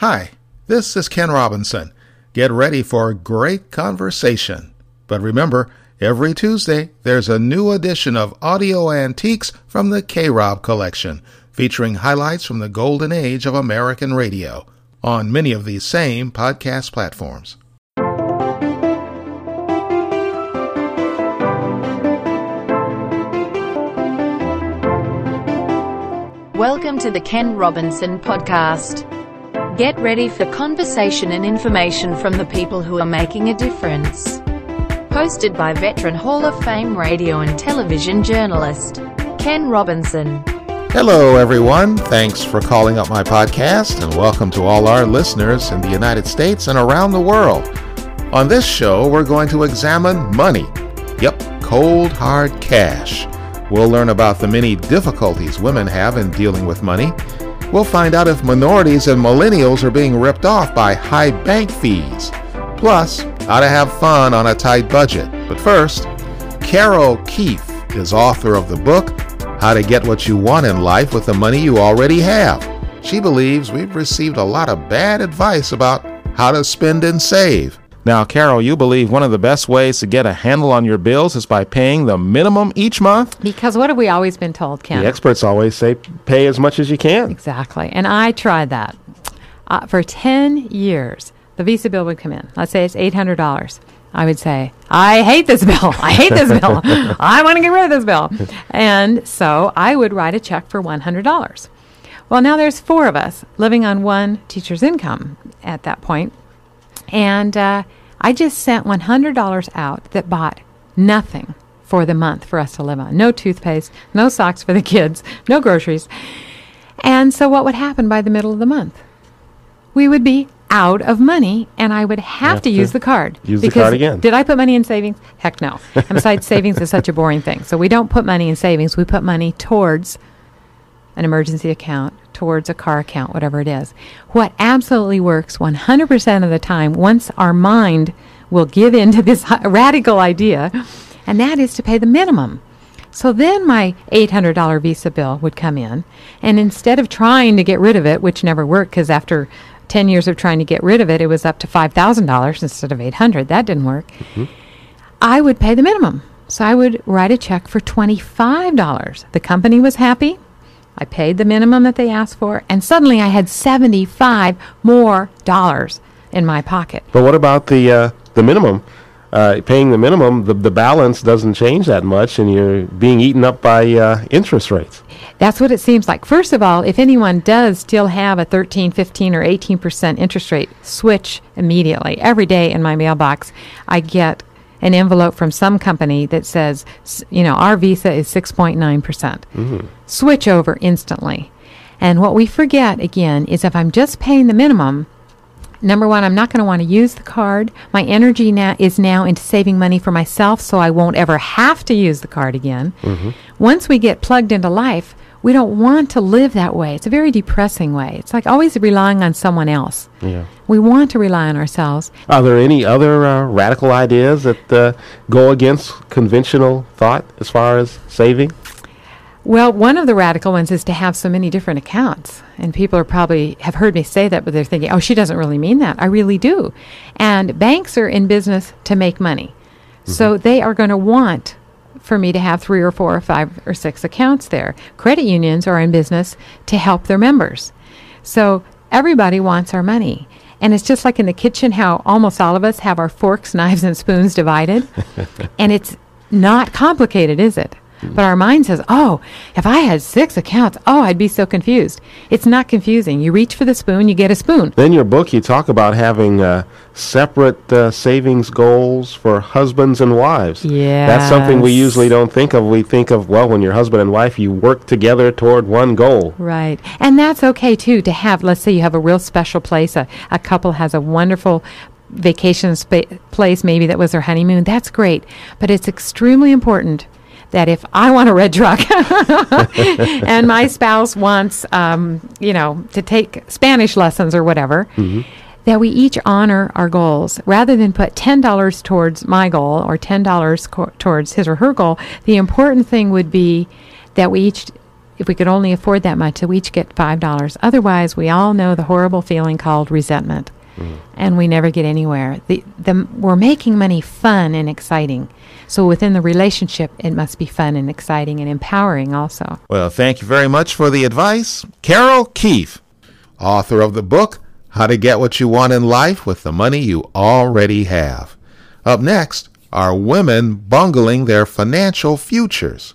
Hi, this is Ken Robinson. Get ready for a great conversation. But remember, every Tuesday there's a new edition of Audio Antiques from the K Rob collection, featuring highlights from the golden age of American radio on many of these same podcast platforms. Welcome to the Ken Robinson Podcast. Get ready for conversation and information from the people who are making a difference. Hosted by veteran Hall of Fame radio and television journalist, Ken Robinson. Hello, everyone. Thanks for calling up my podcast, and welcome to all our listeners in the United States and around the world. On this show, we're going to examine money. Yep, cold, hard cash. We'll learn about the many difficulties women have in dealing with money. We'll find out if minorities and millennials are being ripped off by high bank fees. Plus, how to have fun on a tight budget. But first, Carol Keeffe is author of the book, How to Get What You Want in Life with the Money You Already Have. She believes we've received a lot of bad advice about how to spend and save. Now, Carol, you believe one of the best ways to get a handle on your bills is by paying the minimum each month? Because what have we always been told, Ken? The experts always say pay as much as you can. Exactly. And I tried that. Uh, for 10 years, the Visa bill would come in. Let's say it's $800. I would say, I hate this bill. I hate this bill. I want to get rid of this bill. And so I would write a check for $100. Well, now there's four of us living on one teacher's income at that point. And uh, I just sent $100 out that bought nothing for the month for us to live on. No toothpaste, no socks for the kids, no groceries. And so what would happen by the middle of the month? We would be out of money and I would have, Have to, to use the card. use the because card again. Did I put money in savings? Heck no. and besides, savings is such a boring thing. So we don't put money in savings. We put money towards an emergency account, towards a car account, whatever it is. What absolutely works 100% of the time, once our mind will give in to this radical idea, and that is to pay the minimum. So then my $800 Visa bill would come in, and instead of trying to get rid of it, which never worked because after 10 years of trying to get rid of it, it was up to $5,000 instead of 800 That didn't work. Mm-hmm. I would pay the minimum. So I would write a check for $25. The company was happy. I paid the minimum that they asked for, and suddenly I had 75 more dollars in my pocket. But what about the uh, the minimum? Uh, paying the minimum, the, the balance doesn't change that much, and you're being eaten up by uh, interest rates. That's what it seems like. First of all, if anyone does still have a 13, 15, or 18% interest rate, switch immediately. Every day in my mailbox, I get an envelope from some company that says, you know, our visa is 6.9%. percent mm-hmm. Switch over instantly. And what we forget again is if I'm just paying the minimum, Number one, I'm not going to want to use the card. My energy now is now into saving money for myself, so I won't ever have to use the card again. Mm-hmm. Once we get plugged into life, we don't want to live that way. It's a very depressing way. It's like always relying on someone else. Yeah. We want to rely on ourselves. Are there any other uh, radical ideas that uh, go against conventional thought as far as saving? Well, one of the radical ones is to have so many different accounts. And people are probably have heard me say that, but they're thinking, oh, she doesn't really mean that. I really do. And banks are in business to make money. So they are going to want for me to have three or four or five or six accounts there. Credit unions are in business to help their members. So everybody wants our money. And it's just like in the kitchen how almost all of us have our forks, knives, and spoons divided. and it's not complicated, is it? But our mind says, oh, if I had six accounts, oh, I'd be so confused. It's not confusing. You reach for the spoon, you get a spoon. In your book, you talk about having uh, separate uh, savings goals for husbands and wives. Yeah. That's something we usually don't think of. We think of, well, when you're husband and wife, you work together toward one goal. Right. And that's okay too to have, let's say you have a real special place, a, a couple has a wonderful vacation spa- place, maybe that was their honeymoon. That's great. But it's extremely important that if I want a red truck and my spouse wants, um, you know, to take Spanish lessons or whatever, that we each honor our goals rather than put $10 towards my goal or $10 co- towards his or her goal. The important thing would be that we each if we could only afford that much, we each get $5. Otherwise, we all know the horrible feeling called resentment. And we never get anywhere. The, the, we're making money fun and exciting. So within the relationship, it must be fun and exciting and empowering also. Well, thank you very much for the advice. Carol Keeffe, author of the book, How to Get What You Want in Life with the Money You Already Have. Up next are women bungling their financial futures.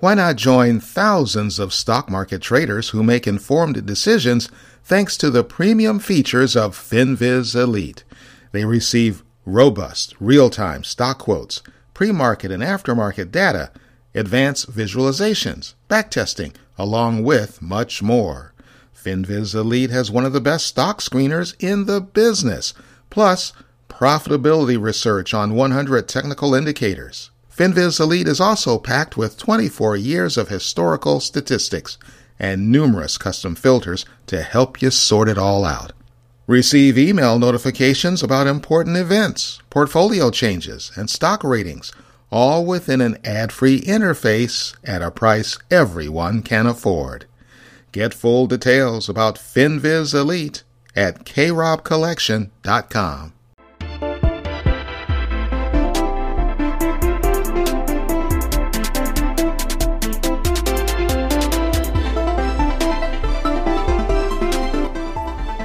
Why not join thousands of stock market traders who make informed decisions thanks to the premium features of FinViz Elite? They receive robust, real time stock quotes, pre market and aftermarket data, advanced visualizations, backtesting, along with much more. FinViz Elite has one of the best stock screeners in the business, plus profitability research on 100 technical indicators. FinViz Elite is also packed with 24 years of historical statistics and numerous custom filters to help you sort it all out. Receive email notifications about important events, portfolio changes, and stock ratings, all within an ad free interface at a price everyone can afford. Get full details about FinViz Elite at krobcollection.com.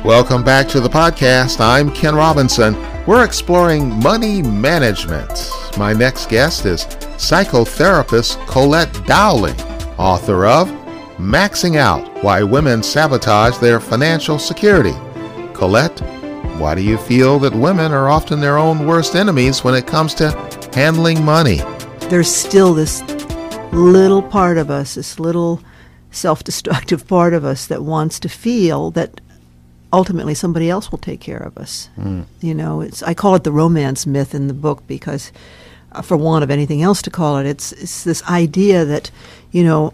Welcome back to the podcast. I'm Ken Robinson. We're exploring money management. My next guest is psychotherapist Colette Dowling, author of Maxing Out Why Women Sabotage Their Financial Security. Colette, why do you feel that women are often their own worst enemies when it comes to handling money? There's still this little part of us, this little self destructive part of us that wants to feel that ultimately somebody else will take care of us. Mm. You know, it's I call it the romance myth in the book because, uh, for want of anything else to call it, it's it's this idea that, you know,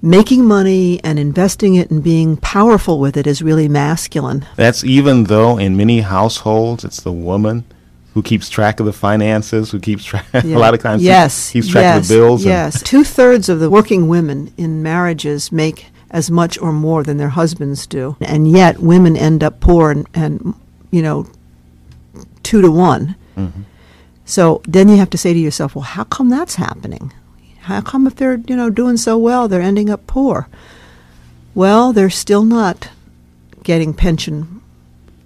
making money and investing it and being powerful with it is really masculine. That's even though in many households it's the woman who keeps track of the finances, who keeps track yeah. a lot of times yes, keeps track yes, of the bills. Yes, two thirds of the working women in marriages make as much or more than their husbands do. And yet women end up poor and, and you know, two to one. Mm-hmm. So then you have to say to yourself, well, how come that's happening? How come if they're, you know, doing so well, they're ending up poor? Well, they're still not getting pension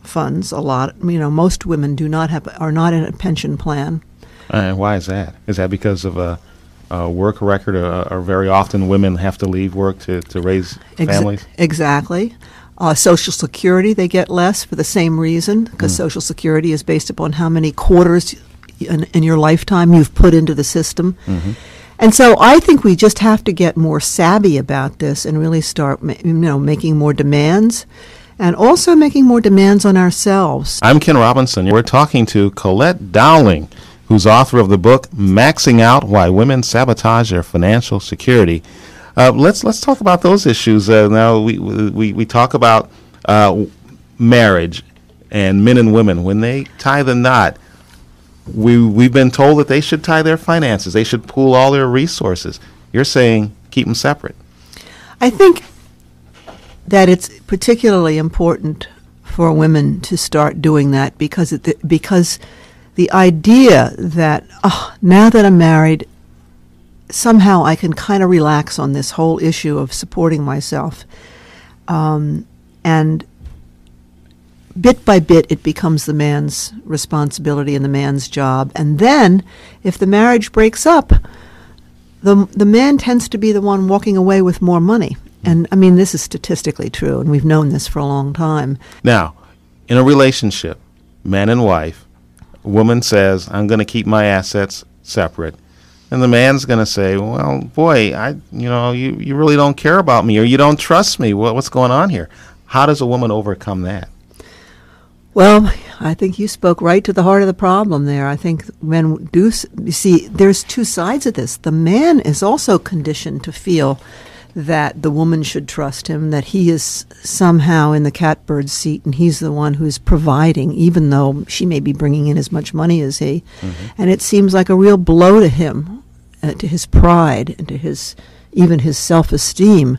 funds a lot. You know, most women do not have are not in a pension plan. And uh, why is that? Is that because of a uh, work record, uh, or very often women have to leave work to, to raise Ex- families? Exactly. Uh, Social Security, they get less for the same reason, because mm. Social Security is based upon how many quarters in, in your lifetime you've put into the system. Mm-hmm. And so I think we just have to get more savvy about this and really start, you know, making more demands and also making more demands on ourselves. I'm Ken Robinson. We're talking to Colette Dowling who's author of the book Maxing Out Why Women Sabotage Their Financial Security. Uh, let's let's talk about those issues. Uh, now we, we we talk about uh, marriage and men and women when they tie the knot. We we've been told that they should tie their finances. They should pool all their resources. You're saying keep them separate. I think that it's particularly important for women to start doing that because it, because the idea that oh, now that I'm married, somehow I can kind of relax on this whole issue of supporting myself. Um, and bit by bit, it becomes the man's responsibility and the man's job. And then, if the marriage breaks up, the, the man tends to be the one walking away with more money. And I mean, this is statistically true, and we've known this for a long time. Now, in a relationship, man and wife, woman says, I'm going to keep my assets separate. And the man's going to say, well, boy, I, you know, you, you really don't care about me or you don't trust me. What, what's going on here? How does a woman overcome that? Well, I think you spoke right to the heart of the problem there. I think men do You see there's two sides of this. The man is also conditioned to feel that the woman should trust him, that he is somehow in the catbird seat and he's the one who's providing, even though she may be bringing in as much money as he. Mm-hmm. And it seems like a real blow to him, uh, to his pride, and to his even his self esteem.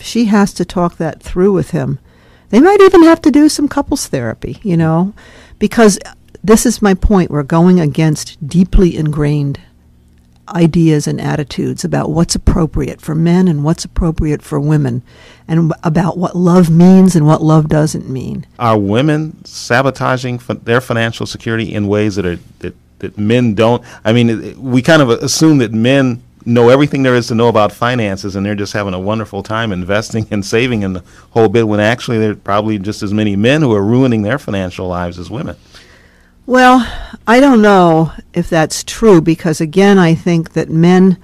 She has to talk that through with him. They might even have to do some couples therapy, you know, because this is my point. We're going against deeply ingrained ideas and attitudes about what's appropriate for men and what's appropriate for women, and about what love means and what love doesn't mean. Are women sabotaging their financial security in ways that are that, that men don't? I mean, we kind of assume that men know everything there is to know about finances and they're just having a wonderful time investing and saving in the whole bit when actually there are probably just as many men who are ruining their financial lives as women. Well, I don't know if that's true because, again, I think that men,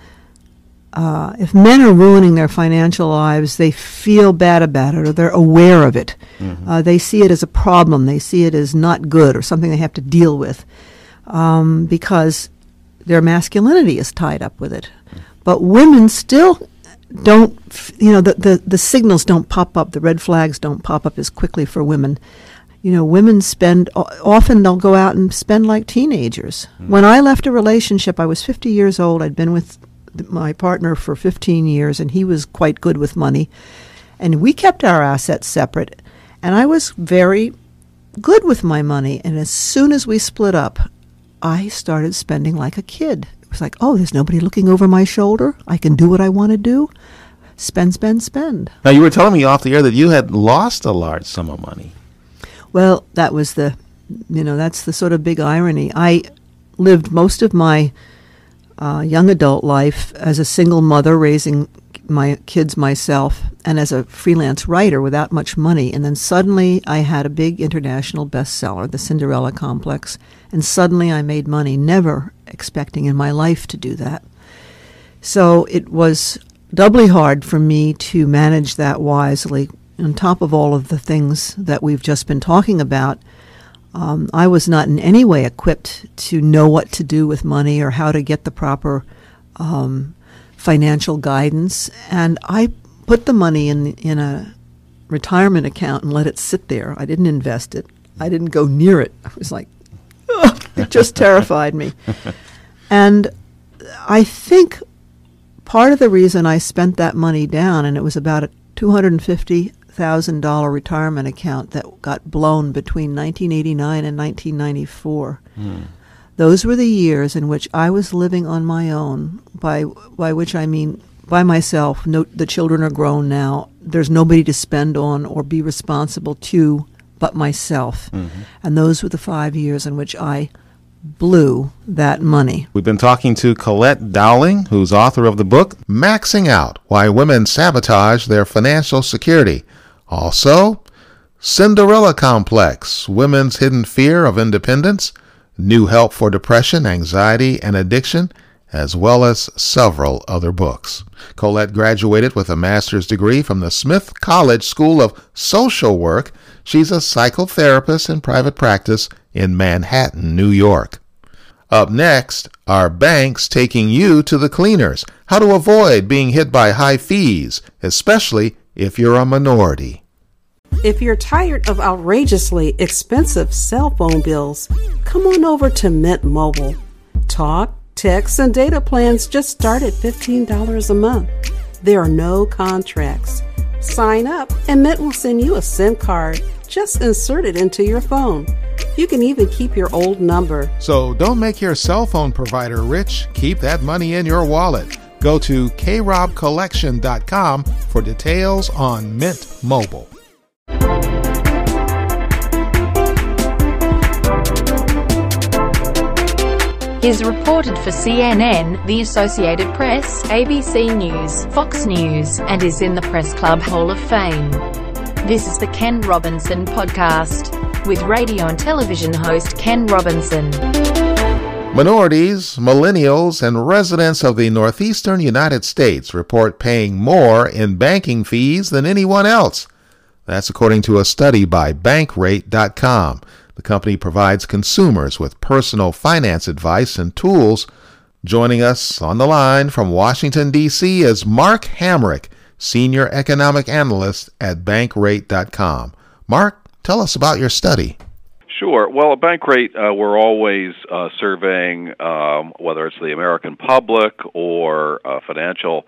uh, if men are ruining their financial lives, they feel bad about it or they're aware of it. Mm-hmm. Uh, they see it as a problem, they see it as not good or something they have to deal with um, because their masculinity is tied up with it. But women still don't, you know, the, the, the signals don't pop up, the red flags don't pop up as quickly for women you know, women spend often they'll go out and spend like teenagers. Mm. When I left a relationship, I was 50 years old. I'd been with my partner for 15 years, and he was quite good with money, and we kept our assets separate. And I was very good with my money. And as soon as we split up, I started spending like a kid. It was like, oh, there's nobody looking over my shoulder. I can do what I want to do. Spend, spend, spend. Now, you were telling me off the air that you had lost a large sum of money. Well, that was the, you know, that's the sort of big irony. I lived most of my uh, young adult life as a single mother raising my kids myself and as a freelance writer without much money. And then suddenly I had a big international bestseller, The Cinderella Complex. And suddenly I made money, never expecting in my life to do that. So it was doubly hard for me to manage that wisely on top of all of the things that we've just been talking about, um, I was not in any way equipped to know what to do with money or how to get the proper um, financial guidance. And I put the money in in a retirement account and let it sit there. I didn't invest it. I didn't go near it. I was like, it just terrified me. And I think part of the reason I spent that money down, and it was about 250 thousand dollar retirement account that got blown between 1989 and 1994. Hmm. Those were the years in which I was living on my own. By by which I mean by myself. No, the children are grown now. There's nobody to spend on or be responsible to but myself. Mm-hmm. And those were the five years in which I blew that money. We've been talking to Colette Dowling, who's author of the book Maxing Out Why Women Sabotage Their Financial Security. Also, Cinderella Complex, Women's Hidden Fear of Independence, New Help for Depression, Anxiety, and Addiction, as well as several other books. Colette graduated with a master's degree from the Smith College School of Social Work. She's a psychotherapist in private practice in Manhattan, New York. Up next, are banks taking you to the cleaners? How to avoid being hit by high fees, especially if you're a minority. If you're tired of outrageously expensive cell phone bills, come on over to Mint Mobile. Talk, text, and data plans just start at $15 a month. There are no contracts. Sign up, and Mint will send you a SIM card. Just insert it into your phone. You can even keep your old number. So don't make your cell phone provider rich. Keep that money in your wallet. Go to krobcollection.com for details on Mint Mobile. Is reported for CNN, the Associated Press, ABC News, Fox News, and is in the Press Club Hall of Fame. This is the Ken Robinson Podcast, with radio and television host Ken Robinson. Minorities, millennials, and residents of the northeastern United States report paying more in banking fees than anyone else. That's according to a study by Bankrate.com. The company provides consumers with personal finance advice and tools. Joining us on the line from Washington, D.C. is Mark Hamrick, Senior Economic Analyst at Bankrate.com. Mark, tell us about your study. Sure. Well, at Bankrate, uh, we're always uh, surveying um, whether it's the American public or uh, financial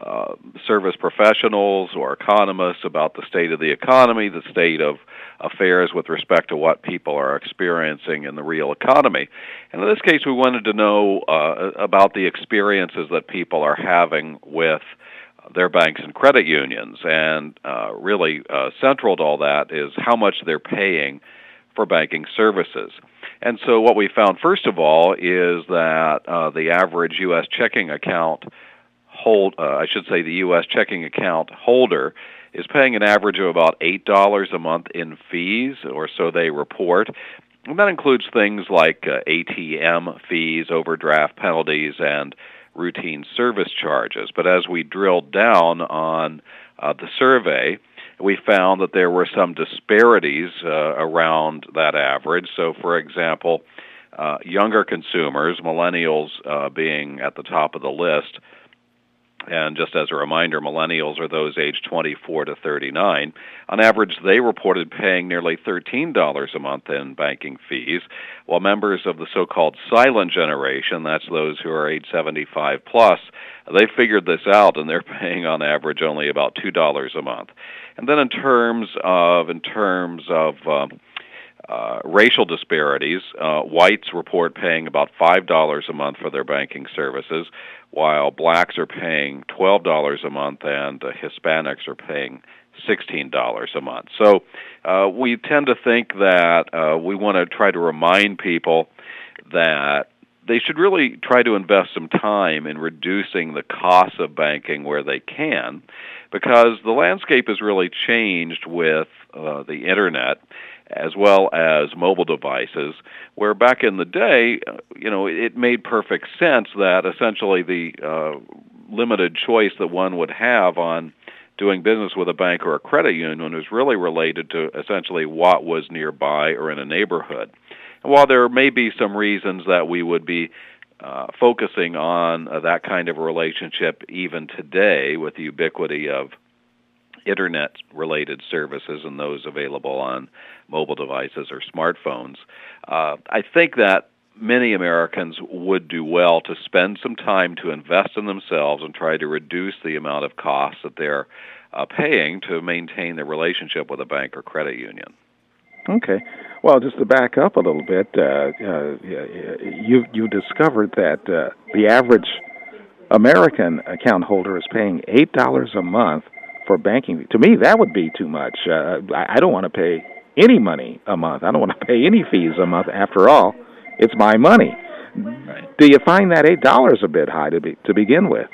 uh, service professionals or economists about the state of the economy, the state of affairs with respect to what people are experiencing in the real economy. And in this case, we wanted to know uh, about the experiences that people are having with their banks and credit unions. And uh, really, uh, central to all that is how much they're paying for banking services. And so, what we found, first of all, is that uh, the average U.S. checking account hold, uh, I should say, the U.S. checking account holder is paying an average of about $8 a month in fees, or so they report. And that includes things like uh, ATM fees, overdraft penalties, and routine service charges. But as we drilled down on uh, the survey, we found that there were some disparities uh, around that average. So, for example, uh, younger consumers, millennials uh, being at the top of the list, and just as a reminder, millennials are those aged 24 to 39. On average, they reported paying nearly $13 a month in banking fees, while members of the so-called silent generation, that's those who are age 75 plus, they figured this out and they're paying on average only about $2 a month. And then in terms of in terms of uh, uh, racial disparities, uh, whites report paying about five dollars a month for their banking services, while blacks are paying twelve dollars a month, and uh, Hispanics are paying sixteen dollars a month. So uh, we tend to think that uh, we want to try to remind people that they should really try to invest some time in reducing the cost of banking where they can, because the landscape has really changed with uh, the internet as well as mobile devices, where back in the day, you know, it made perfect sense that essentially the uh, limited choice that one would have on doing business with a bank or a credit union was really related to essentially what was nearby or in a neighborhood. And while there may be some reasons that we would be uh, focusing on uh, that kind of relationship even today with the ubiquity of internet related services and those available on mobile devices or smartphones. Uh, I think that many Americans would do well to spend some time to invest in themselves and try to reduce the amount of costs that they're uh, paying to maintain their relationship with a bank or credit union. Okay. Well, just to back up a little bit, uh, uh, you you discovered that uh, the average American account holder is paying eight dollars a month for banking. To me, that would be too much. Uh, I, I don't want to pay any money a month. I don't want to pay any fees a month. After all, it's my money. Right. Do you find that eight dollars a bit high to be to begin with?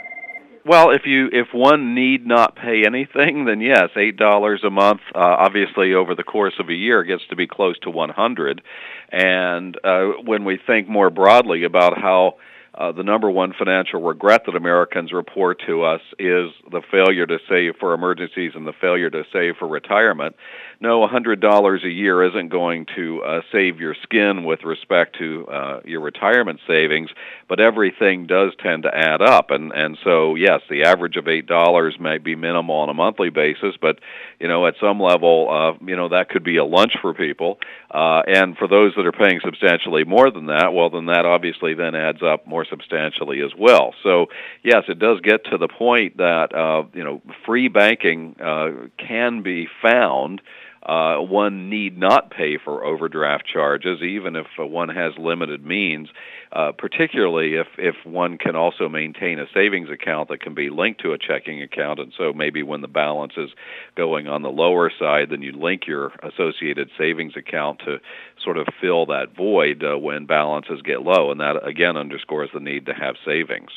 Well, if you if one need not pay anything, then yes, eight dollars a month. Uh, obviously, over the course of a year, gets to be close to one hundred. And uh, when we think more broadly about how uh, the number one financial regret that Americans report to us is the failure to save for emergencies and the failure to save for retirement. No, $100 a year isn't going to uh, save your skin with respect to uh, your retirement savings, but everything does tend to add up. And, and so, yes, the average of $8 might be minimal on a monthly basis, but, you know, at some level, uh, you know, that could be a lunch for people. Uh, and for those that are paying substantially more than that, well, then that obviously then adds up more substantially as well. So yes, it does get to the point that uh, you know free banking uh, can be found. Uh, one need not pay for overdraft charges, even if uh, one has limited means. Uh, particularly if if one can also maintain a savings account that can be linked to a checking account, and so maybe when the balance is going on the lower side, then you link your associated savings account to sort of fill that void uh, when balances get low, and that again underscores the need to have savings.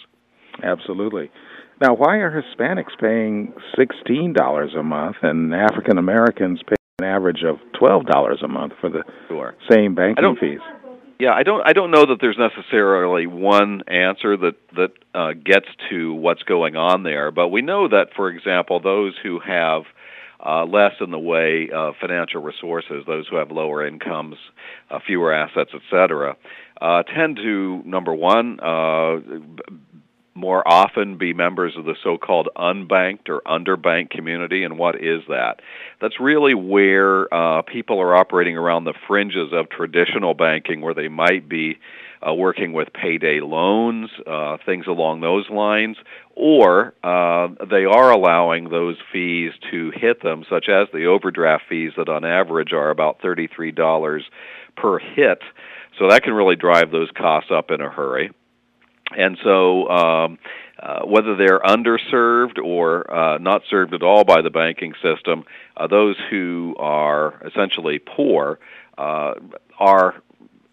Absolutely. Now, why are Hispanics paying sixteen dollars a month and African Americans pay an average of twelve dollars a month for the sure. same banking fees? Yeah, I don't. I don't know that there's necessarily one answer that that uh, gets to what's going on there, but we know that, for example, those who have uh, less in the way of financial resources, those who have lower incomes, uh, fewer assets, etc., uh, tend to number one uh, more often be members of the so-called unbanked or underbanked community. And what is that? That's really where uh, people are operating around the fringes of traditional banking, where they might be uh, working with payday loans, uh, things along those lines, or uh, they are allowing those fees to hit them, such as the overdraft fees that on average are about $33 per hit. So that can really drive those costs up in a hurry. And so, um, uh, whether they're underserved or uh, not served at all by the banking system, uh, those who are essentially poor uh, are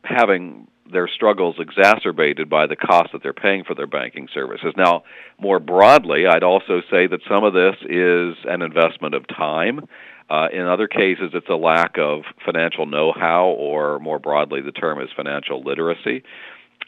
having their struggles exacerbated by the cost that they're paying for their banking services. Now, more broadly, I'd also say that some of this is an investment of time. Uh, in other cases, it's a lack of financial know-how, or more broadly, the term is financial literacy.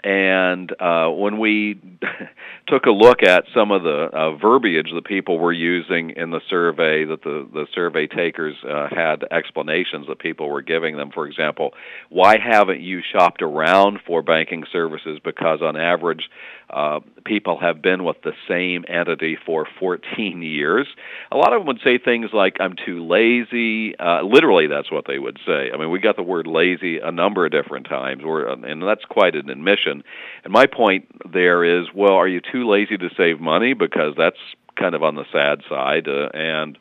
And uh, when we took a look at some of the uh, verbiage that people were using in the survey, that the, the survey takers uh, had explanations that people were giving them. For example, why haven't you shopped around for banking services? Because on average, uh, people have been with the same entity for 14 years. A lot of them would say things like, I'm too lazy. Uh, literally, that's what they would say. I mean, we got the word lazy a number of different times, and that's quite an admission. And my point there is, well, are you too lazy to save money? Because that's kind of on the sad side. Uh, and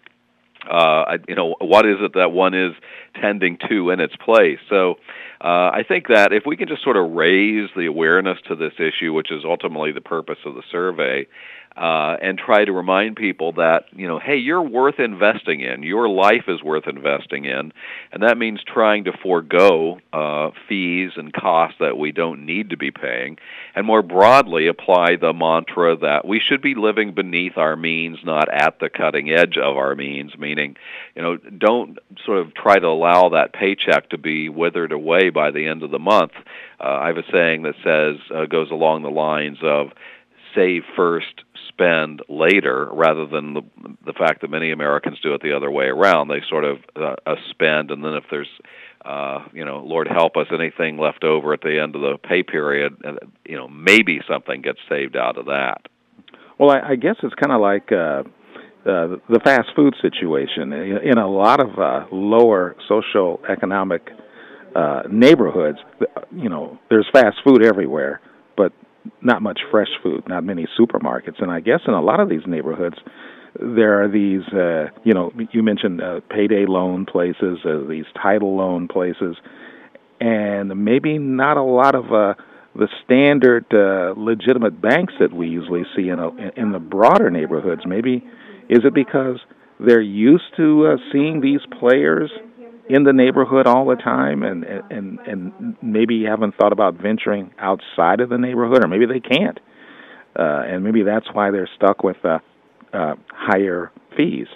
uh, you know, what is it that one is tending to in its place? So uh, I think that if we can just sort of raise the awareness to this issue, which is ultimately the purpose of the survey, uh, and try to remind people that you know, hey, you're worth investing in. Your life is worth investing in, and that means trying to forego uh, fees and costs that we don't need to be paying, and more broadly apply the mantra that we should be living beneath our means, not at the cutting edge of our means. Meaning, you know, don't sort of try to allow that paycheck to be withered away by the end of the month. Uh, I have a saying that says uh, goes along the lines of save first, spend later rather than the the fact that many Americans do it the other way around. They sort of uh, uh, spend, and then if there's uh, you know, Lord help us, anything left over at the end of the pay period, uh, you know, maybe something gets saved out of that. Well, I, I guess it's kind of like uh, uh, the fast food situation. In a lot of uh, lower social economic uh, neighborhoods, you know, there's fast food everywhere, but not much fresh food, not many supermarkets. And I guess in a lot of these neighborhoods, there are these, uh, you know, you mentioned uh, payday loan places, uh, these title loan places, and maybe not a lot of uh, the standard uh, legitimate banks that we usually see in a, in the broader neighborhoods. Maybe is it because they're used to uh, seeing these players in the neighborhood all the time and and and maybe haven't thought about venturing outside of the neighborhood or maybe they can't. Uh and maybe that's why they're stuck with uh uh higher fees.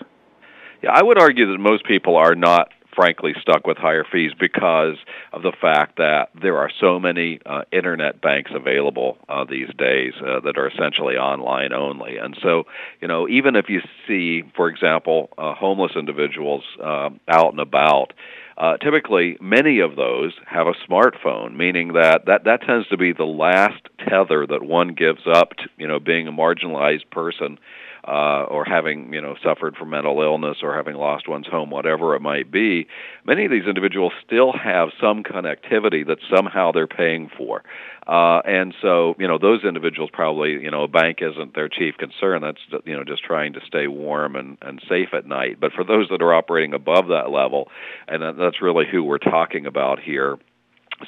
Yeah i would argue that most people are not frankly stuck with higher fees because of the fact that there are so many uh, internet banks available uh, these days uh, that are essentially online only. And so, you know, even if you see, for example, uh, homeless individuals uh, out and about, uh, typically many of those have a smartphone, meaning that, that that tends to be the last tether that one gives up to, you know, being a marginalized person uh, or having you know suffered from mental illness or having lost one's home, whatever it might be, many of these individuals still have some connectivity that somehow they're paying for, uh, and so you know those individuals probably you know a bank isn't their chief concern. That's you know just trying to stay warm and and safe at night. But for those that are operating above that level, and that's really who we're talking about here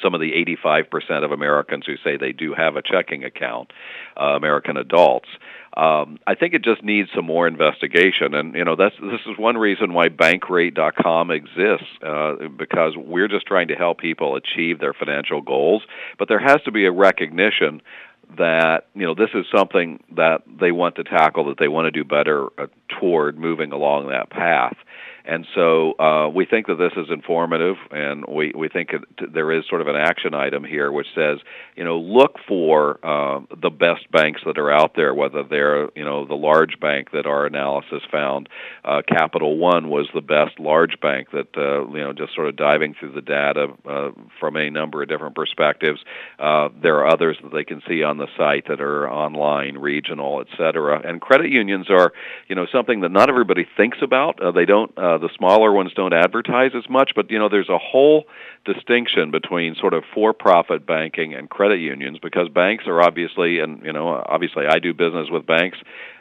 some of the 85% of Americans who say they do have a checking account, uh, American adults. Um, I think it just needs some more investigation, and you know that's this is one reason why Bankrate.com exists uh, because we're just trying to help people achieve their financial goals, but there has to be a recognition that you know this is something that they want to tackle that they want to do better uh, toward moving along that path and so uh, we think that this is informative, and we, we think it, there is sort of an action item here which says, you know, look for uh, the best banks that are out there, whether they're, you know, the large bank that our analysis found. Uh, Capital One was the best large bank that, uh, you know, just sort of diving through the data uh, from a number of different perspectives. Uh, there are others that they can see on the site that are online, regional, et cetera. And credit unions are, you know, something that not everybody thinks about. They don't. The smaller ones don't advertise as much, but you know there's a whole distinction between sort of for-profit banking and credit unions because banks are obviously, and you know, obviously I do business with banks,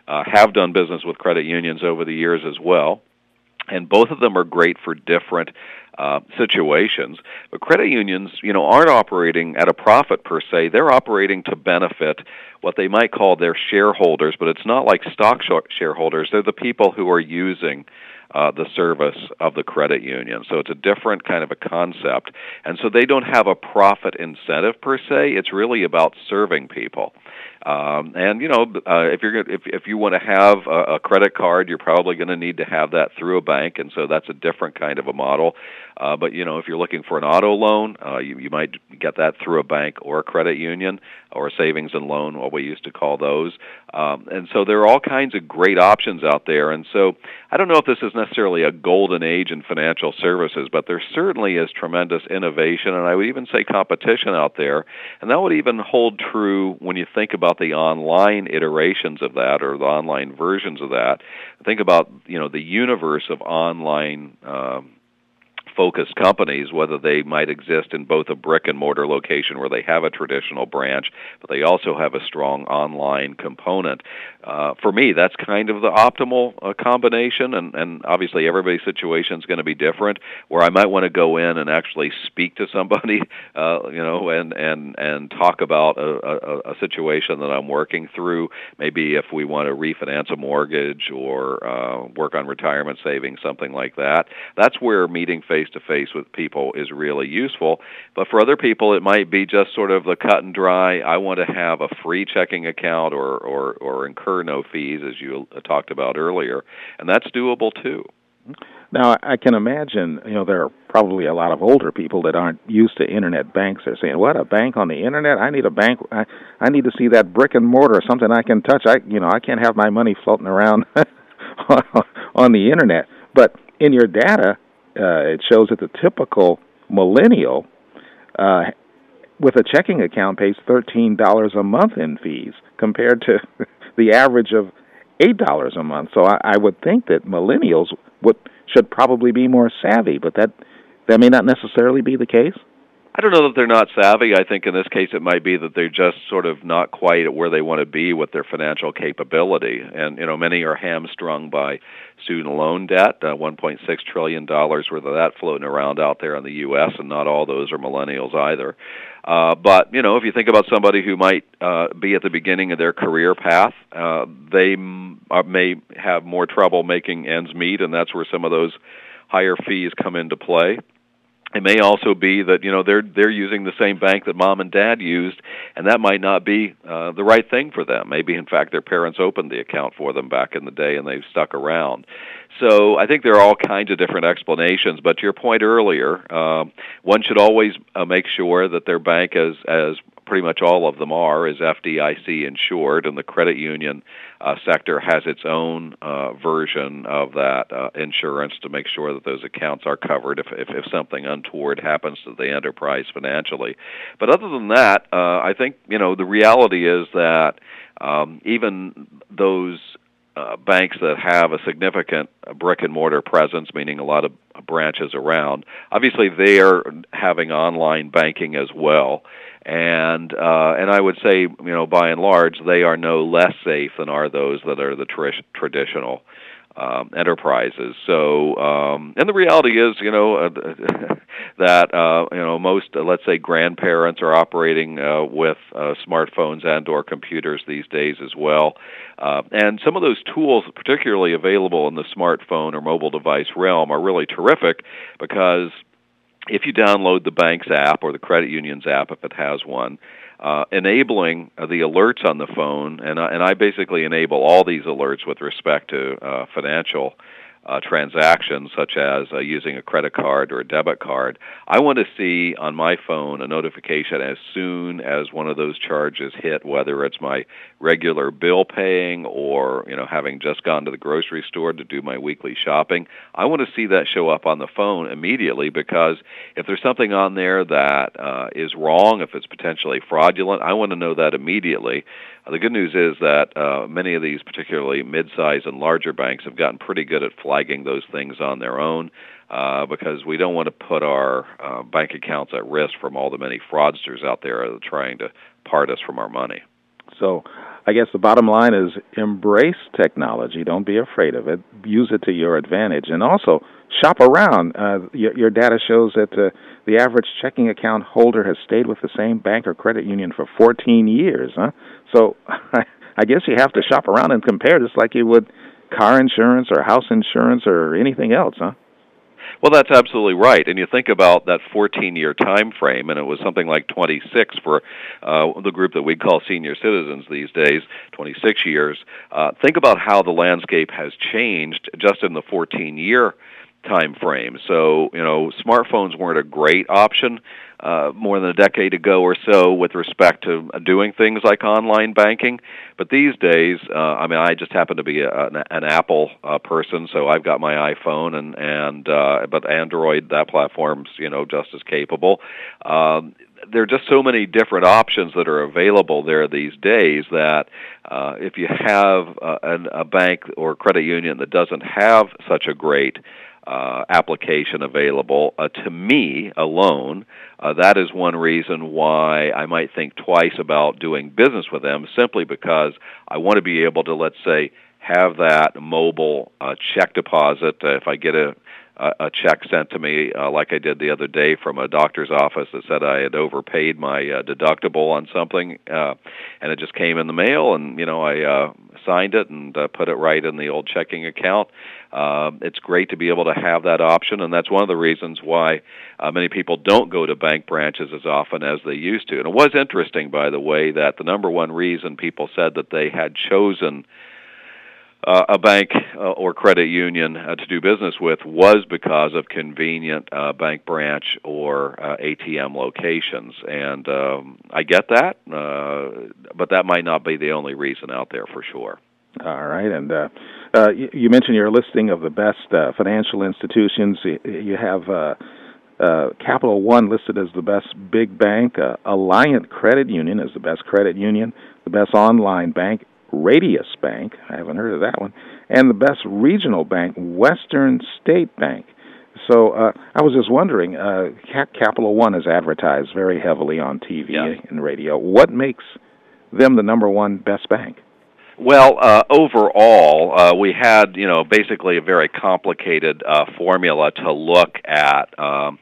uh, have done business with credit unions over the years as well and both of them are great for different uh, situations. But credit unions, you know, aren't operating at a profit per se. They're operating to benefit what they might call their shareholders, but it's not like stock shareholders. They're the people who are using uh, the service of the credit union. So it's a different kind of a concept. And so they don't have a profit incentive per se. It's really about serving people. Um, and you know, uh, if you're if if you want to have a, a credit card, you're probably going to need to have that through a bank, and so that's a different kind of a model. Uh, but you know, if you're looking for an auto loan, uh, you you might get that through a bank or a credit union or a savings and loan, what we used to call those. Um, and so there are all kinds of great options out there. And so I don't know if this is necessarily a golden age in financial services, but there certainly is tremendous innovation, and I would even say competition out there. And that would even hold true when you think about the online iterations of that or the online versions of that. Think about you know the universe of online um, focused companies, whether they might exist in both a brick and mortar location where they have a traditional branch, but they also have a strong online component. Uh, for me, that's kind of the optimal uh, combination, and, and obviously everybody's situation is going to be different. Where I might want to go in and actually speak to somebody, uh, you know, and and and talk about a, a, a situation that I'm working through. Maybe if we want to refinance a mortgage or uh, work on retirement savings, something like that. That's where meeting face face to face with people is really useful. But for other people, it might be just sort of the cut and dry. I want to have a free checking account or or, or incur no fees, as you uh, talked about earlier, and that's doable too. Now, I can imagine, you know, there are probably a lot of older people that aren't used to internet banks. They're saying, "What a bank on the internet? I need a bank. I, I need to see that brick and mortar, something I can touch. I, you know, I can't have my money floating around on the internet." But in your data, uh, it shows that the typical millennial uh, with a checking account pays thirteen dollars a month in fees compared to the average of eight dollars a month. So I, I would think that millennials would should probably be more savvy, but that that may not necessarily be the case. I don't know that they're not savvy. I think in this case it might be that they're just sort of not quite where they want to be with their financial capability. And you know, many are hamstrung by student loan debt, uh, 1.6 trillion dollars worth of that floating around out there in the U.S. And not all those are millennials either. Uh, but you know, if you think about somebody who might uh, be at the beginning of their career path, uh, they m- uh, may have more trouble making ends meet, and that's where some of those higher fees come into play. It may also be that you know they're they're using the same bank that mom and dad used, and that might not be uh, the right thing for them. Maybe in fact their parents opened the account for them back in the day, and they've stuck around. So I think there are all kinds of different explanations. But to your point earlier, um, one should always uh, make sure that their bank is as pretty much all of them are, is FDIC insured, and the credit union uh, sector has its own uh, version of that uh, insurance to make sure that those accounts are covered if, if, if something untoward happens to the enterprise financially. But other than that, uh, I think you know the reality is that um, even those uh, banks that have a significant brick and mortar presence, meaning a lot of branches around, obviously they are having online banking as well. And uh, and I would say, you know, by and large, they are no less safe than are those that are the tr- traditional um, enterprises. So, um, and the reality is, you know, uh, that uh, you know most, uh, let's say, grandparents are operating uh, with uh, smartphones and/or computers these days as well. Uh, and some of those tools, particularly available in the smartphone or mobile device realm, are really terrific because if you download the bank's app or the credit union's app if it has one, uh, enabling uh, the alerts on the phone, and, and I basically enable all these alerts with respect to uh, financial uh, transactions, such as uh, using a credit card or a debit card, I want to see on my phone a notification as soon as one of those charges hit, whether it's my regular bill paying or you know having just gone to the grocery store to do my weekly shopping. I want to see that show up on the phone immediately because if there's something on there that uh, is wrong, if it's potentially fraudulent, I want to know that immediately the good news is that uh, many of these, particularly mid-sized and larger banks, have gotten pretty good at those things on their own. Uh, because we don't want to put our uh, bank accounts at risk from all the many fraudsters out there trying to part us from our money. So, I guess the bottom line is embrace technology. Don't be afraid of it. Use it to your advantage, and also shop around. Uh, your, your, data shows that uh, the average checking account holder has stayed with the same bank or credit union for 14 years. Huh? So, I guess you have to shop around and compare, just like you would car insurance or house insurance or anything else, huh? Well, that's absolutely right. And you think about that 14-year time frame, and it was something like 26 for uh, the group that we call senior citizens these days, 26 years. Uh, think about how the landscape has changed just in the 14-year time frame. So, you know, smartphones weren't a great option uh, more than a decade ago or so with respect to doing things like online banking. But these days, uh, I mean, I just happen to be a, an, an Apple uh, person, so I've got my iPhone, and and uh, but Android, that platform's you know just as capable. Um, there are just so many different options that are available there these days that uh, if you have uh, a bank or credit union that doesn't have such a great uh, application available uh, to me alone. Uh, that is one reason why I might think twice about doing business with them, simply because I want to be able to, let's say, have that mobile uh, check deposit. Uh, if I get a a check sent to me uh, like I did the other day from a doctor's office that said I had overpaid my uh, deductible on something, uh, and it just came in the mail, and you know I uh, signed it and uh, put it right in the old checking account. Uh, it's great to be able to have that option, and that's one of the reasons why uh, many people don't go to bank branches as often as they used to. And it was interesting, by the way, that the number one reason people said that they had chosen uh, a bank uh, or credit union uh, to do business with was because of convenient uh, bank branch or uh, ATM locations, and um, I get that, uh, but that might not be the only reason out there for sure. All right, and you, you mentioned your listing of the best financial institutions. You have uh, Capital One listed as the best big bank. Uh, Alliant Credit Union is the best credit union, the best online bank. Radius Bank, I haven't heard of that one, and the best regional bank, Western State Bank. So uh, I was just wondering, uh, Capital One is advertised very heavily on TV yeah. and radio. What makes them the number one best bank? Well, uh, overall, uh, we had you know basically a very complicated uh, formula to look at. Um,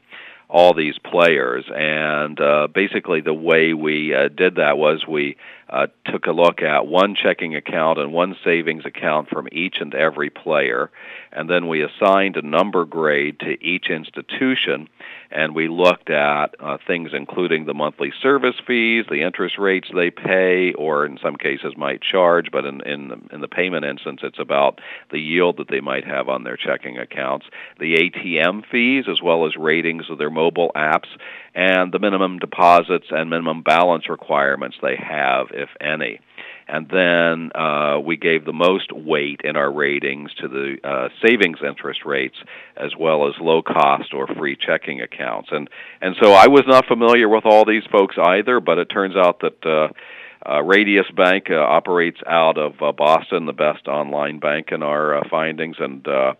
all these players. And uh, basically, the way we uh, did that was we uh, took a look at one checking account and one savings account from each and every player, and then we assigned a number grade to each institution, and we looked at uh, things including the monthly service fees, the interest rates they pay, or in some cases might charge, but in in the, in the payment instance, it's about the yield that they might have on their checking accounts, the ATM fees, as well as ratings of their mobile apps, and the minimum deposits and minimum balance requirements they have, if any. And then uh, we gave the most weight in our ratings to the uh, savings interest rates as well as low cost or free checking accounts. And and so I was not familiar with all these folks either, but it turns out that uh, uh, Radius Bank uh, operates out of uh, Boston, the best online bank in our uh, findings, and uh,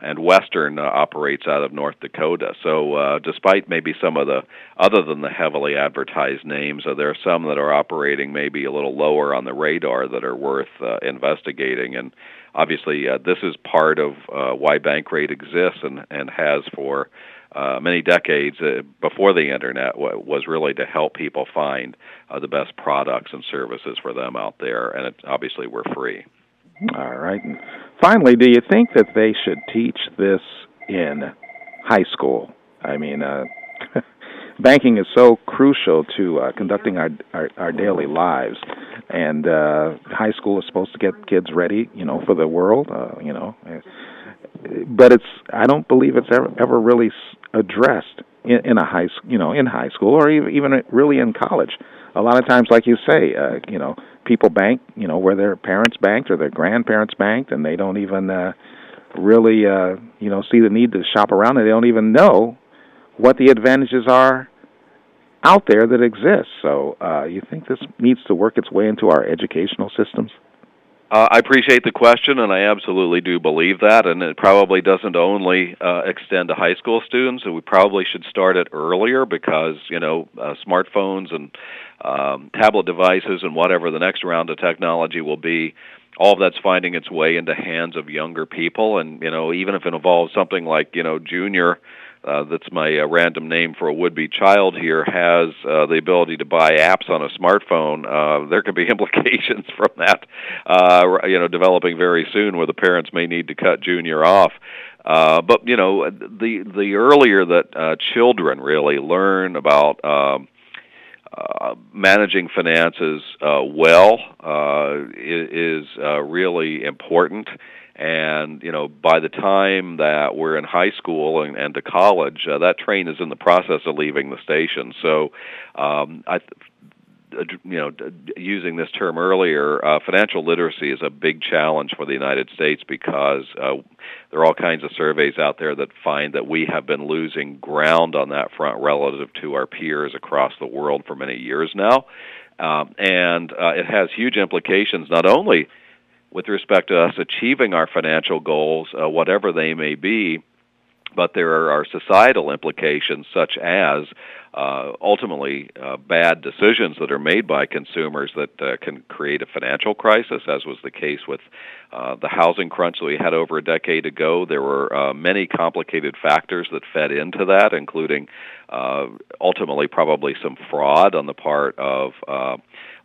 and Western uh, operates out of North Dakota. So, uh, despite maybe some of the other than the heavily advertised names, uh, there are some that are operating maybe a little lower on the radar that are worth uh, investigating. And obviously, uh, this is part of uh, why Bankrate exists and and has for uh, many decades uh, before the internet w- was really to help people find uh, the best products and services for them out there, and it, obviously we're free. All right. Finally, do you think that they should teach this in high school? I mean, uh, banking is so crucial to uh, conducting our, our our daily lives, and uh, high school is supposed to get kids ready, you know, for the world. Uh, you know, but it's I don't believe it's ever ever really addressed in, in a high you know in high school or even even really in college. A lot of times, like you say, uh, you know, people bank, you know, where their parents banked or their grandparents banked, and they don't even uh, really, uh, you know, see the need to shop around, and they don't even know what the advantages are out there that exist. So, uh, you think this needs to work its way into our educational systems? Uh, I appreciate the question, and I absolutely do believe that. And it probably doesn't only uh, extend to high school students. We probably should start it earlier because you know uh, smartphones and um, tablet devices and whatever the next round of technology will be. All of that's finding its way into hands of younger people, and you know, even if it involves something like you know junior uh, that's my uh, random name for a would-be child here, has uh, the ability to buy apps on a smartphone, uh, there could be implications from that, uh, you know, developing very soon, where the parents may need to cut Junior off. Uh, but you know, the the earlier that uh, children really learn about um, uh, managing finances uh, well uh, is, uh, really important and you know by the time that we're in high school and, and to college uh, that train is in the process of leaving the station so um, I, uh, you know, using this term earlier, uh, financial literacy is a big challenge for the United States because uh, there are all kinds of surveys out there that find that we have been losing ground on that front relative to our peers across the world for many years now. Um, and uh, it has huge implications not only with respect to us achieving our financial goals, uh, whatever they may be, but there are societal implications such as uh, ultimately uh, bad decisions that are made by consumers that uh, can create a financial crisis, as was the case with uh, the housing crunch that we had over a decade ago. There were uh, many complicated factors that fed into that, including ultimately probably some fraud on the part of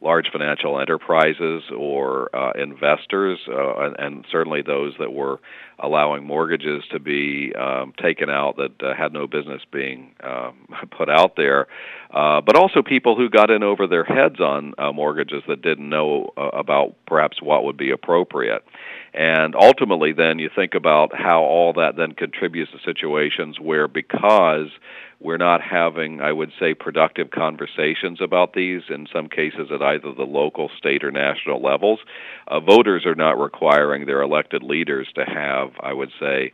large financial enterprises or uh, investors, uh, and, and, certainly those that were allowing mortgages to be um, taken out that uh, had no business being um, put out there, uh, but also people who got in over their heads on uh, mortgages that didn't know uh, about perhaps what would be appropriate. And ultimately, then you think about how all that then contributes to situations where because we're not having, I would say, productive conversations about these, in some cases at either the local, state, or national levels. Uh, voters are not requiring their elected leaders to have, I would say,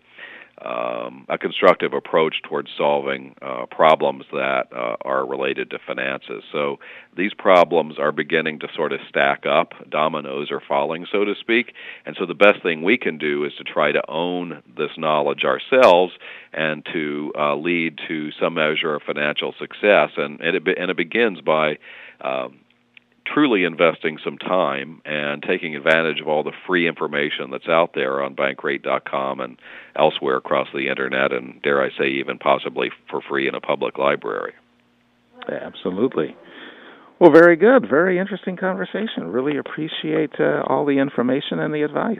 um, a constructive approach towards solving uh, problems that uh, are related to finances. So these problems are beginning to sort of stack up. Dominoes are falling, so to speak. And so the best thing we can do is to try to own this knowledge ourselves and to uh, lead to some measure of financial success. And, and, it, and it begins by um, truly investing some time and taking advantage of all the free information that's out there on bankrate.com and elsewhere across the internet, and dare I say, even possibly for free in a public library. Absolutely. Well, very good. Very interesting conversation. Really appreciate uh, all the information and the advice.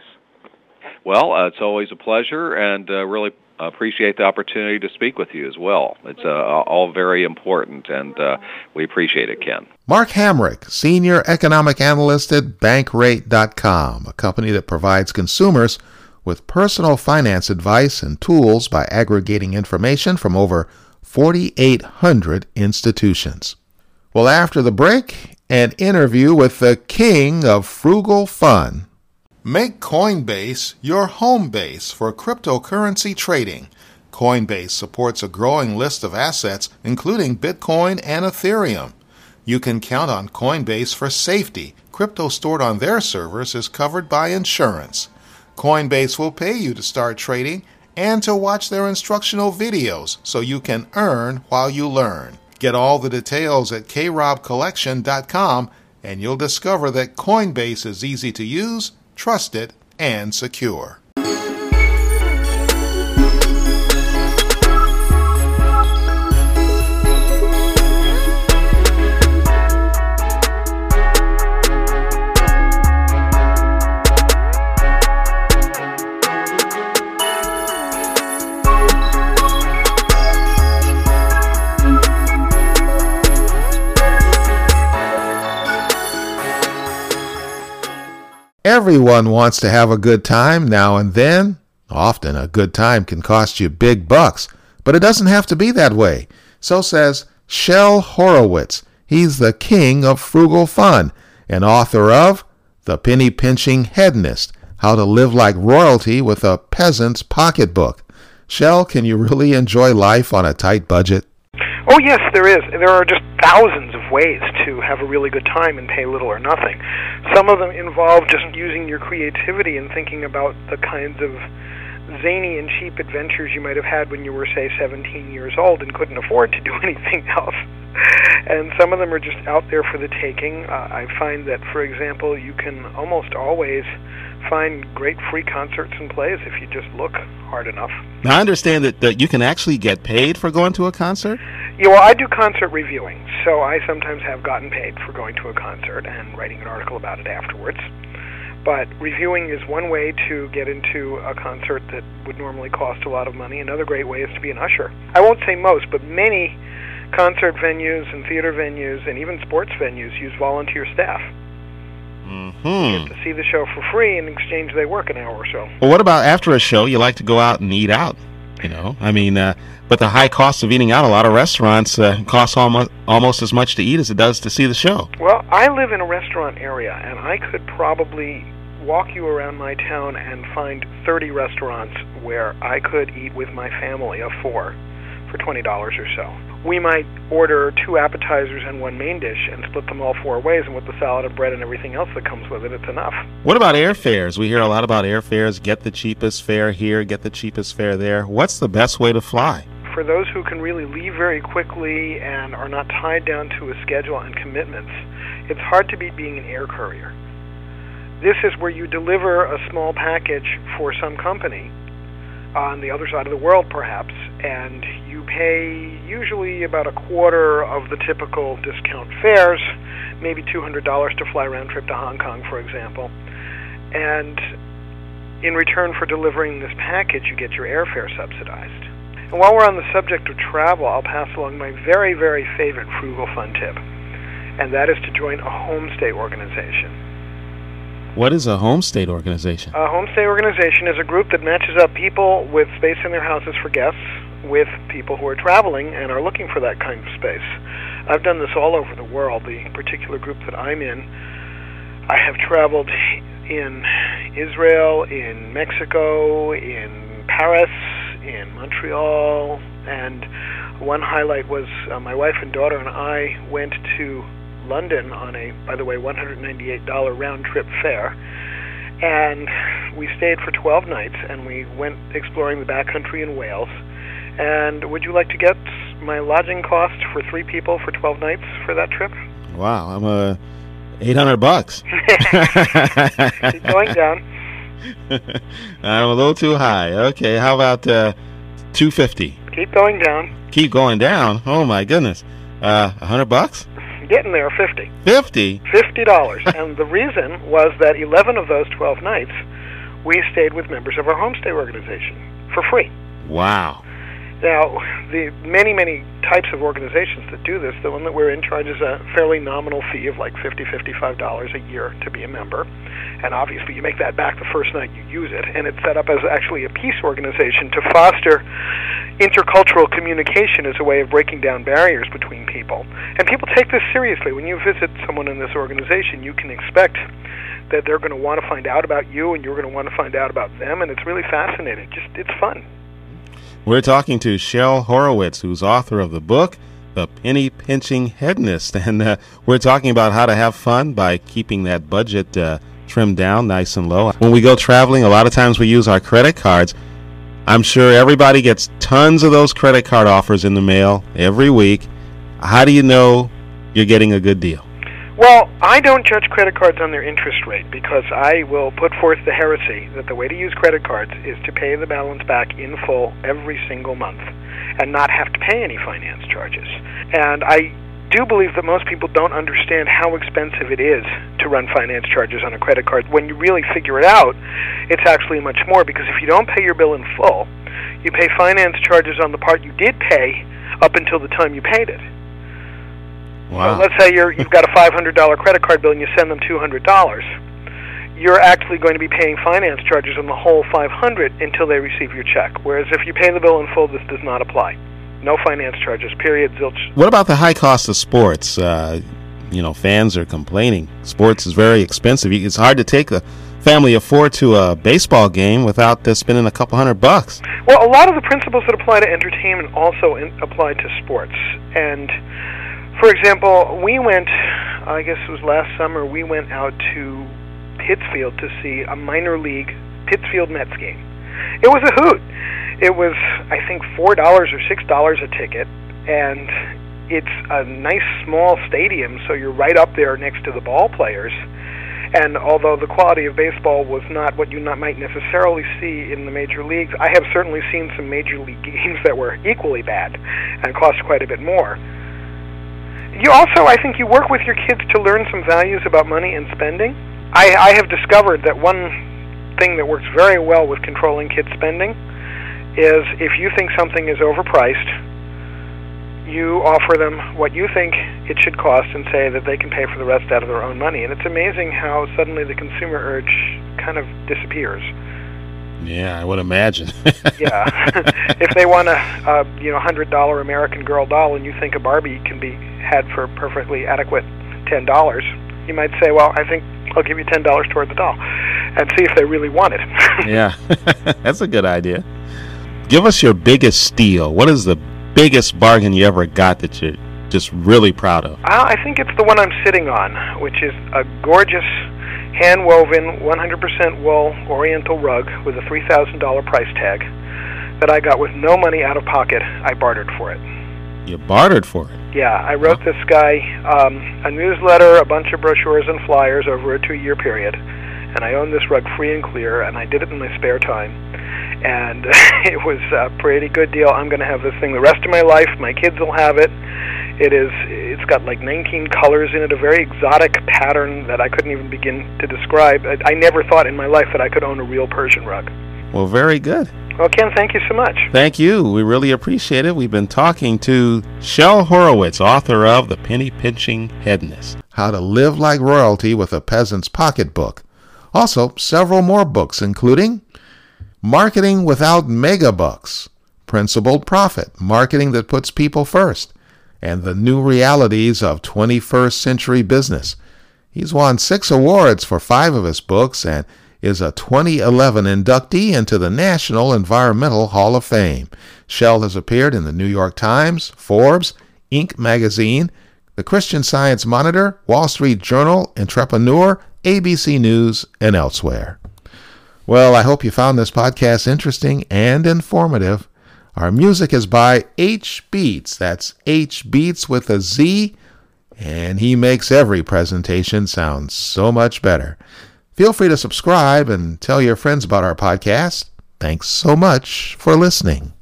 Well, uh, it's always a pleasure, and uh, really appreciate the opportunity to speak with you as well. It's uh, all very important, and uh, we appreciate it, Ken. Mark Hamrick, Senior Economic Analyst at Bankrate.com, a company that provides consumers with personal finance advice and tools by aggregating information from over 4,800 institutions. Well, after the break, an interview with the king of frugal fun. Make Coinbase your home base for cryptocurrency trading. Coinbase supports a growing list of assets, including Bitcoin and Ethereum. You can count on Coinbase for safety. Crypto stored on their servers is covered by insurance. Coinbase will pay you to start trading and to watch their instructional videos so you can earn while you learn. Get all the details at krobcollection.com and you'll discover that Coinbase is easy to use trusted, and secure. Everyone wants to have a good time now and then. Often a good time can cost you big bucks, but it doesn't have to be that way. So says Shel Horowitz. He's the king of frugal fun and author of The Penny Pinching Hedonist How to Live Like Royalty with a Peasant's Pocketbook. Shel, can you really enjoy life on a tight budget? Oh yes, there is. There are just thousands of ways to have a really good time and pay little or nothing. Some of them involve just using your creativity and thinking about the kinds of zany and cheap adventures you might have had when you were, say, 17 years old and couldn't afford to do anything else. And some of them are just out there for the taking. Uh, I find that, for example, you can almost always find great free concerts and plays if you just look hard enough. Now, I understand that, that you can actually get paid for going to a concert? Yeah, well, I do concert reviewing, so I sometimes have gotten paid for going to a concert and writing an article about it afterwards. But reviewing is one way to get into a concert that would normally cost a lot of money. Another great way is to be an usher. I won't say most, but many concert venues and theater venues and even sports venues use volunteer staff. Hmm. To see the show for free in exchange they work an hour or so. Well, what about after a show? You like to go out and eat out, you know? I mean, uh, but the high cost of eating out, a lot of restaurants uh, cost almost almost as much to eat as it does to see the show. Well, I live in a restaurant area, and I could probably walk you around my town and find 30 restaurants where I could eat with my family of four for $20 or so. We might order two appetizers and one main dish and split them all four ways, and with the salad and bread and everything else that comes with it, it's enough. What about airfares? We hear a lot about airfares. Get the cheapest fare here, get the cheapest fare there. What's the best way to fly? For those who can really leave very quickly and are not tied down to a schedule and commitments, it's hard to beat being an air courier. This is where you deliver a small package for some company on the other side of the world, perhaps, and you pay usually about a quarter of the typical discount fares, maybe $200 to fly round trip to Hong Kong, for example. And in return for delivering this package, you get your airfare subsidized. And while we're on the subject of travel, I'll pass along my very, very favorite frugal fun tip, and that is to join a homestay organization. What is a homestay organization? A homestay organization is a group that matches up people with space in their houses for guests with people who are traveling and are looking for that kind of space. I've done this all over the world. The particular group that I'm in, I have traveled in Israel, in Mexico, in Paris, in Montreal, and one highlight was uh, my wife and daughter and I went to London on a, by the way, $198 round trip fare. And we stayed for 12 nights and we went exploring the backcountry in Wales. And would you like to get my lodging cost for three people for 12 nights for that trip? Wow, I'm a 800 bucks. Keep going down. I'm a little too high. Okay, how about uh, 250? Keep going down. Keep going down. Oh my goodness. Uh, 100 bucks? Getting there, 50. 50? $50. and the reason was that 11 of those 12 nights we stayed with members of our homestay organization for free. Wow. Now, the many, many types of organizations that do this, the one that we're in charges a fairly nominal fee of like $50, $55 a year to be a member. And obviously, you make that back the first night you use it. And it's set up as actually a peace organization to foster intercultural communication as a way of breaking down barriers between people. And people take this seriously. When you visit someone in this organization, you can expect that they're going to want to find out about you and you're going to want to find out about them. And it's really fascinating. Just, it's fun. We're talking to Shel Horowitz, who's author of the book, The Penny Pinching Hedonist. And uh, we're talking about how to have fun by keeping that budget uh, trimmed down nice and low. When we go traveling, a lot of times we use our credit cards. I'm sure everybody gets tons of those credit card offers in the mail every week. How do you know you're getting a good deal? Well, I don't judge credit cards on their interest rate because I will put forth the heresy that the way to use credit cards is to pay the balance back in full every single month and not have to pay any finance charges. And I do believe that most people don't understand how expensive it is to run finance charges on a credit card. When you really figure it out, it's actually much more because if you don't pay your bill in full, you pay finance charges on the part you did pay up until the time you paid it. Wow. So let's say you're, you've got a $500 credit card bill and you send them $200. You're actually going to be paying finance charges on the whole 500 until they receive your check. Whereas if you pay the bill in full, this does not apply. No finance charges. Period. Zilch. What about the high cost of sports? Uh, you know, fans are complaining. Sports is very expensive. It's hard to take a family afford to a baseball game without uh, spending a couple hundred bucks? Well, a lot of the principles that apply to entertainment also in, apply to sports. And for example, we went, I guess it was last summer, we went out to Pittsfield to see a minor league Pittsfield Mets game. It was a hoot. It was, I think, $4 or $6 a ticket. And it's a nice small stadium, so you're right up there next to the ball players and although the quality of baseball was not what you not, might necessarily see in the major leagues, I have certainly seen some major league games that were equally bad and cost quite a bit more. You also, I think, you work with your kids to learn some values about money and spending. I, I have discovered that one thing that works very well with controlling kids' spending is if you think something is overpriced, you offer them what you think it should cost and say that they can pay for the rest out of their own money. And it's amazing how suddenly the consumer urge kind of disappears. Yeah, I would imagine. yeah, if they want a, a you know hundred dollar American Girl doll and you think a Barbie can be had for perfectly adequate ten dollars, you might say, well, I think I'll give you ten dollars toward the doll, and see if they really want it. yeah, that's a good idea. Give us your biggest steal. What is the biggest bargain you ever got that you're just really proud of? Uh, I think it's the one I'm sitting on, which is a gorgeous hand woven 100% wool oriental rug with a $3,000 price tag that I got with no money out of pocket. I bartered for it. You bartered for it? Yeah, I wrote this guy um, a newsletter, a bunch of brochures and flyers over a two year period, and I own this rug free and clear, and I did it in my spare time and it was a pretty good deal. I'm going to have this thing the rest of my life. My kids will have it. It is. It's got like 19 colors in it, a very exotic pattern that I couldn't even begin to describe. I, I never thought in my life that I could own a real Persian rug. Well, very good. Well, Ken, thank you so much. Thank you. We really appreciate it. We've been talking to Shel Horowitz, author of The Penny Pinching Hedonist How to Live Like Royalty with a Peasant's Pocketbook. Also, several more books, including Marketing without megabucks. Principled profit. Marketing that puts people first. And the new realities of 21st century business. He's won six awards for five of his books and is a 2011 inductee into the National Environmental Hall of Fame. Shel has appeared in the New York Times, Forbes, Inc. magazine, the Christian Science Monitor, Wall Street Journal, Entrepreneur, ABC News, and elsewhere. Well, I hope you found this podcast interesting and informative. Our music is by H Beats. That's H Beats with a Z, and he makes every presentation sound so much better. Feel free to subscribe and tell your friends about our podcast. Thanks so much for listening.